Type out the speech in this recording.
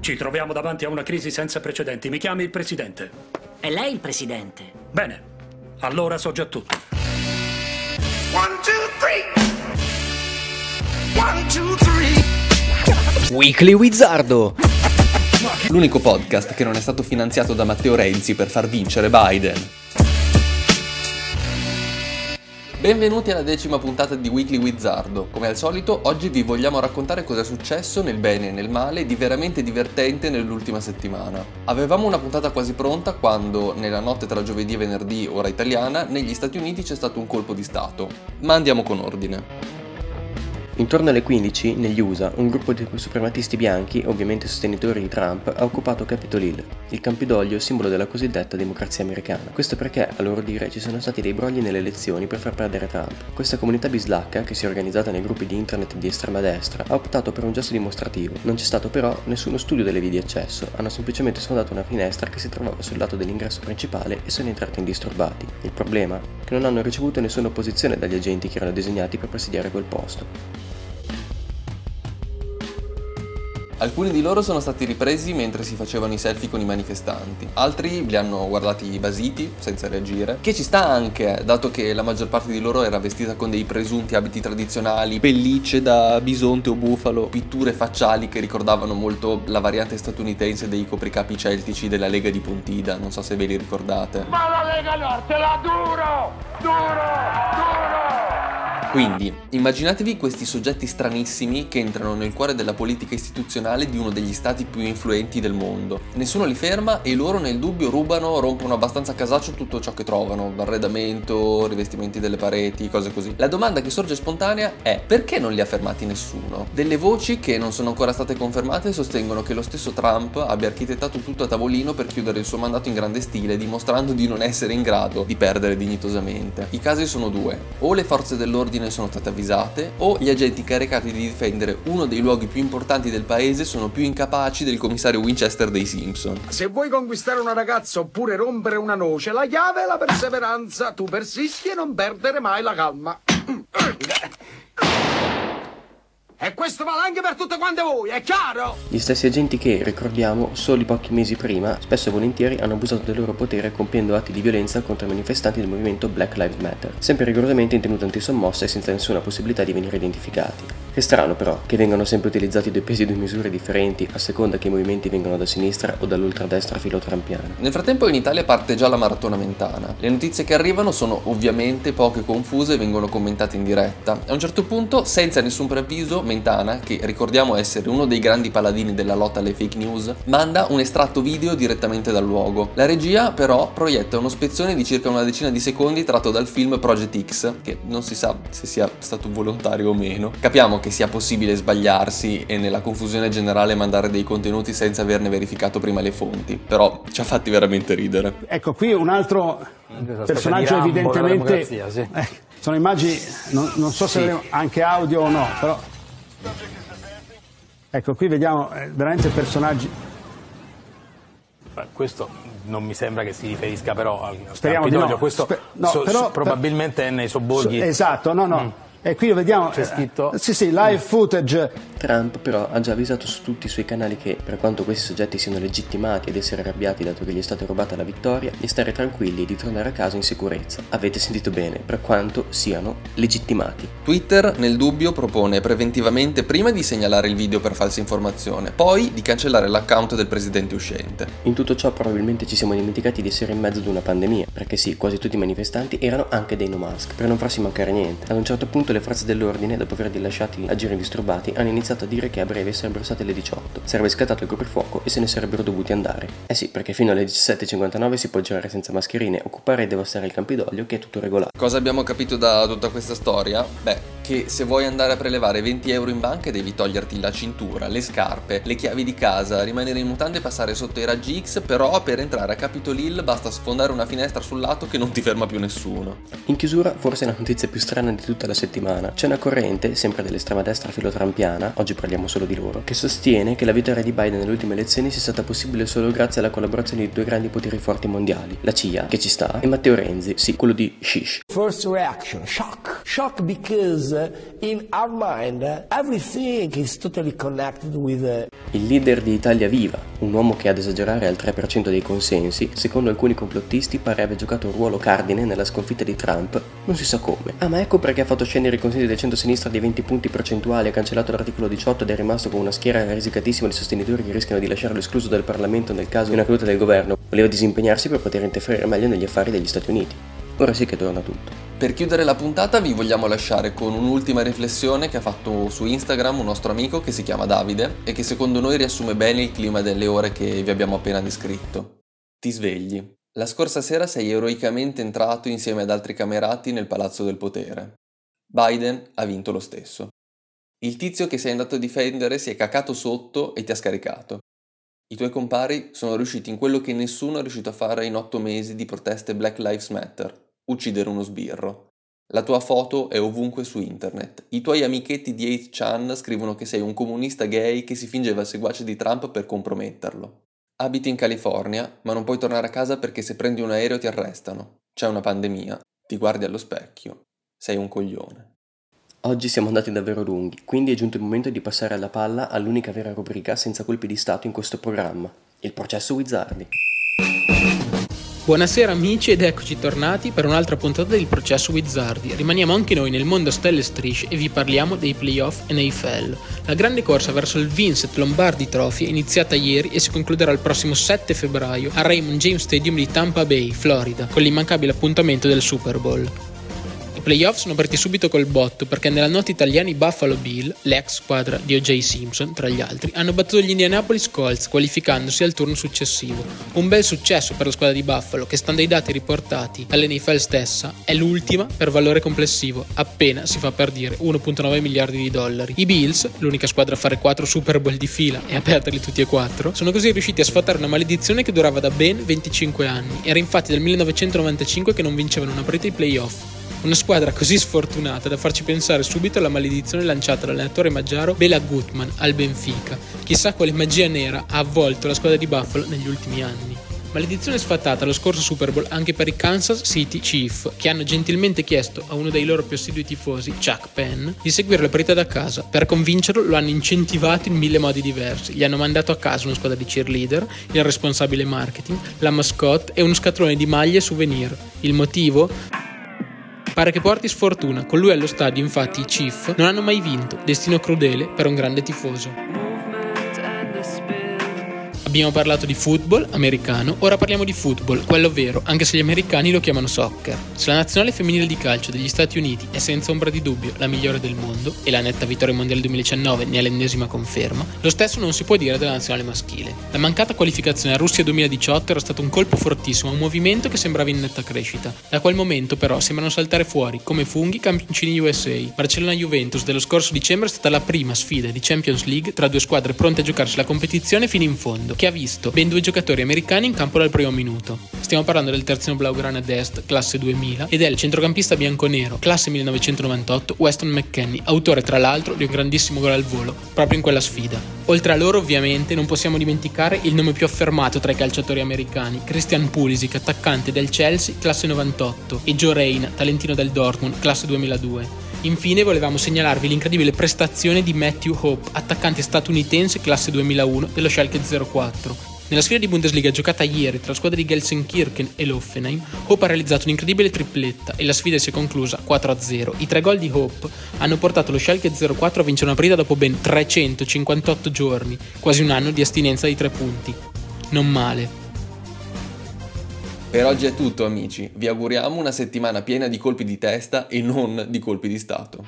Ci troviamo davanti a una crisi senza precedenti. Mi chiami il presidente. È lei il presidente. Bene, allora so già tutto. One, two, three. One, two, three. Weekly Wizardo! L'unico podcast che non è stato finanziato da Matteo Renzi per far vincere Biden. Benvenuti alla decima puntata di Weekly Wizardo. Come al solito, oggi vi vogliamo raccontare cosa è successo nel bene e nel male di veramente divertente nell'ultima settimana. Avevamo una puntata quasi pronta quando, nella notte tra giovedì e venerdì, ora italiana, negli Stati Uniti c'è stato un colpo di Stato. Ma andiamo con ordine. Intorno alle 15, negli USA, un gruppo di suprematisti bianchi, ovviamente sostenitori di Trump, ha occupato Capitol Hill, il Campidoglio simbolo della cosiddetta democrazia americana. Questo perché, a loro dire, ci sono stati dei brogli nelle elezioni per far perdere Trump. Questa comunità bislacca, che si è organizzata nei gruppi di internet di estrema destra, ha optato per un gesto dimostrativo. Non c'è stato però nessuno studio delle vie di accesso, hanno semplicemente sfondato una finestra che si trovava sul lato dell'ingresso principale e sono entrati indisturbati. Il problema? Che non hanno ricevuto nessuna opposizione dagli agenti che erano disegnati per presidiare quel posto. Alcuni di loro sono stati ripresi mentre si facevano i selfie con i manifestanti, altri li hanno guardati basiti, senza reagire, che ci sta anche, dato che la maggior parte di loro era vestita con dei presunti abiti tradizionali, pellicce da bisonte o bufalo, pitture facciali che ricordavano molto la variante statunitense dei copricapi celtici della Lega di Pontida, non so se ve li ricordate. Ma la Lega Nord te la duro! Duro! Duro! Quindi, immaginatevi questi soggetti stranissimi che entrano nel cuore della politica istituzionale di uno degli stati più influenti del mondo. Nessuno li ferma e loro nel dubbio rubano, rompono abbastanza a casaccio tutto ciò che trovano, arredamento, rivestimenti delle pareti, cose così. La domanda che sorge spontanea è perché non li ha fermati nessuno? Delle voci che non sono ancora state confermate sostengono che lo stesso Trump abbia architettato tutto a tavolino per chiudere il suo mandato in grande stile, dimostrando di non essere in grado di perdere dignitosamente. I casi sono due, o le forze dell'ordine sono state avvisate o gli agenti incaricati di difendere uno dei luoghi più importanti del paese sono più incapaci del commissario Winchester dei Simpson. Se vuoi conquistare una ragazza oppure rompere una noce, la chiave è la perseveranza. Tu persisti e non perdere mai la calma. E questo vale anche per tutte quante voi, è chiaro? Gli stessi agenti che, ricordiamo, soli pochi mesi prima, spesso e volentieri hanno abusato del loro potere compiendo atti di violenza contro i manifestanti del movimento Black Lives Matter, sempre rigorosamente in tenuta antisommossa e senza nessuna possibilità di venire identificati. È strano però che vengano sempre utilizzati due pesi e due misure differenti a seconda che i movimenti vengano da sinistra o dall'ultradestra filotrampiana. Nel frattempo in Italia parte già la maratona mentana. Le notizie che arrivano sono ovviamente poche confuse e vengono commentate in diretta. A un certo punto, senza nessun preavviso, Mentana, che ricordiamo essere uno dei grandi paladini della lotta alle fake news, manda un estratto video direttamente dal luogo. La regia però proietta uno spezzone di circa una decina di secondi tratto dal film Project X, che non si sa se sia stato volontario o meno. Capiamo che sia possibile sbagliarsi e nella confusione generale mandare dei contenuti senza averne verificato prima le fonti, però ci ha fatti veramente ridere. Ecco, qui un altro personaggio Rambo evidentemente... sì. eh, sono immagini, non, non so se avremo anche audio o no, però... Ecco, qui vediamo eh, veramente personaggi... Questo non mi sembra che si riferisca però al Speriamo di Campidoglio, no. questo Spe- no, so- però- probabilmente è nei sobborghi. So- esatto, no, no. E qui lo vediamo... C'è eh, scritto? Sì, sì, live footage. Trump però ha già avvisato su tutti i suoi canali che, per quanto questi soggetti siano legittimati ad essere arrabbiati dato che gli è stata rubata la vittoria, di stare tranquilli e di tornare a casa in sicurezza. Avete sentito bene, per quanto siano legittimati. Twitter, nel dubbio, propone preventivamente prima di segnalare il video per falsa informazione, poi di cancellare l'account del presidente uscente. In tutto ciò probabilmente ci siamo dimenticati di essere in mezzo ad una pandemia, perché sì, quasi tutti i manifestanti erano anche dei no mask, per non farsi mancare niente. Ad un certo punto le forze dell'ordine, dopo averli lasciati agire indisturbati, hanno iniziato a dire che a breve sarebbero state le 18, sarebbe scattato il coprifuoco e se ne sarebbero dovuti andare. Eh sì, perché fino alle 17.59 si può girare senza mascherine, occupare e devastare il Campidoglio che è tutto regolare. Cosa abbiamo capito da tutta questa storia? Beh, che se vuoi andare a prelevare 20 euro in banca devi toglierti la cintura, le scarpe, le chiavi di casa, rimanere in mutande e passare sotto i raggi X, però per entrare a Capitol Hill basta sfondare una finestra sul lato che non ti ferma più nessuno. In chiusura, forse la notizia più strana di tutta la settimana c'è una corrente, sempre dell'estrema destra filotrampiana, oggi parliamo solo di loro, che sostiene che la vittoria di Biden nelle ultime elezioni sia stata possibile solo grazie alla collaborazione di due grandi poteri forti mondiali, la CIA, che ci sta, e Matteo Renzi, sì, quello di Shish. First reaction, shock. Shock because in our mind uh, everything is totally connected with... Uh... Il leader di Italia Viva, un uomo che ad esagerare al 3% dei consensi, secondo alcuni complottisti pare aver giocato un ruolo cardine nella sconfitta di Trump, non si sa come. Ah ma ecco perché ha fatto scendere i consigli del centro-sinistra di 20 punti percentuali, ha cancellato l'articolo 18 ed è rimasto con una schiera risicatissima di sostenitori che rischiano di lasciarlo escluso dal Parlamento nel caso di una caduta del governo. Voleva disimpegnarsi per poter interferire meglio negli affari degli Stati Uniti. Ora sì che torna tutto. Per chiudere la puntata vi vogliamo lasciare con un'ultima riflessione che ha fatto su Instagram un nostro amico che si chiama Davide e che secondo noi riassume bene il clima delle ore che vi abbiamo appena descritto. Ti svegli. La scorsa sera sei eroicamente entrato insieme ad altri camerati nel palazzo del potere. Biden ha vinto lo stesso. Il tizio che sei andato a difendere si è cacato sotto e ti ha scaricato. I tuoi compari sono riusciti in quello che nessuno è riuscito a fare in otto mesi di proteste Black Lives Matter, uccidere uno sbirro. La tua foto è ovunque su internet. I tuoi amichetti di 8chan scrivono che sei un comunista gay che si fingeva seguace di Trump per comprometterlo. Abiti in California, ma non puoi tornare a casa perché se prendi un aereo ti arrestano. C'è una pandemia, ti guardi allo specchio. Sei un coglione. Oggi siamo andati davvero lunghi, quindi è giunto il momento di passare alla palla all'unica vera rubrica senza colpi di Stato in questo programma, il processo Wizzardi. Buonasera amici ed eccoci tornati per un'altra puntata del processo Wizzardi. Rimaniamo anche noi nel mondo stelle strisce e vi parliamo dei playoff NFL. La grande corsa verso il Vincent Lombardi Trophy è iniziata ieri e si concluderà il prossimo 7 febbraio al Raymond James Stadium di Tampa Bay, Florida, con l'immancabile appuntamento del Super Bowl. I playoff sono partiti subito col botto perché nella nota italiana i Buffalo Bill, l'ex squadra di O.J. Simpson tra gli altri, hanno battuto gli Indianapolis Colts qualificandosi al turno successivo. Un bel successo per la squadra di Buffalo che stando ai dati riportati all'NFL stessa è l'ultima per valore complessivo, appena si fa per dire 1.9 miliardi di dollari. I Bills, l'unica squadra a fare 4 Super Bowl di fila e a perderli tutti e quattro, sono così riusciti a sfatare una maledizione che durava da ben 25 anni. Era infatti dal 1995 che non vincevano una partita ai playoff. Una squadra così sfortunata da farci pensare subito alla maledizione lanciata dall'allenatore maggiaro Bela Gutman al Benfica. Chissà quale magia nera ha avvolto la squadra di Buffalo negli ultimi anni. Maledizione sfatata lo scorso Super Bowl anche per i Kansas City Chief, che hanno gentilmente chiesto a uno dei loro più assidui tifosi, Chuck Penn, di seguire la partita da casa. Per convincerlo lo hanno incentivato in mille modi diversi. Gli hanno mandato a casa una squadra di cheerleader, il responsabile marketing, la mascotte e uno scatolone di maglie e souvenir. Il motivo? Pare che porti sfortuna, con lui allo stadio infatti i Chief non hanno mai vinto, destino crudele per un grande tifoso. Abbiamo parlato di football americano, ora parliamo di football, quello vero, anche se gli americani lo chiamano soccer. Se la nazionale femminile di calcio degli Stati Uniti è senza ombra di dubbio la migliore del mondo e la netta vittoria mondiale 2019 ne è l'ennesima conferma, lo stesso non si può dire della nazionale maschile. La mancata qualificazione a Russia 2018 era stato un colpo fortissimo a un movimento che sembrava in netta crescita. Da quel momento però sembrano saltare fuori come funghi campioncini USA. Barcellona-Juventus dello scorso dicembre è stata la prima sfida di Champions League tra due squadre pronte a giocarsi la competizione fino in fondo che ha visto ben due giocatori americani in campo dal primo minuto. Stiamo parlando del terzino blaugrana Dest, classe 2000, e del centrocampista bianconero, classe 1998, Weston McKenney, autore tra l'altro di un grandissimo gol al volo, proprio in quella sfida. Oltre a loro, ovviamente, non possiamo dimenticare il nome più affermato tra i calciatori americani, Christian Pulisic, attaccante del Chelsea, classe 98, e Joe Reina, talentino del Dortmund, classe 2002. Infine volevamo segnalarvi l'incredibile prestazione di Matthew Hope, attaccante statunitense classe 2001 dello Schalke 04. Nella sfida di Bundesliga giocata ieri tra la squadra di Gelsenkirchen e l'Offenheim, Hope ha realizzato un'incredibile tripletta e la sfida si è conclusa 4-0. I tre gol di Hope hanno portato lo Schalke 04 a vincere una partita dopo ben 358 giorni, quasi un anno di astinenza di tre punti. Non male. Per oggi è tutto amici, vi auguriamo una settimana piena di colpi di testa e non di colpi di Stato.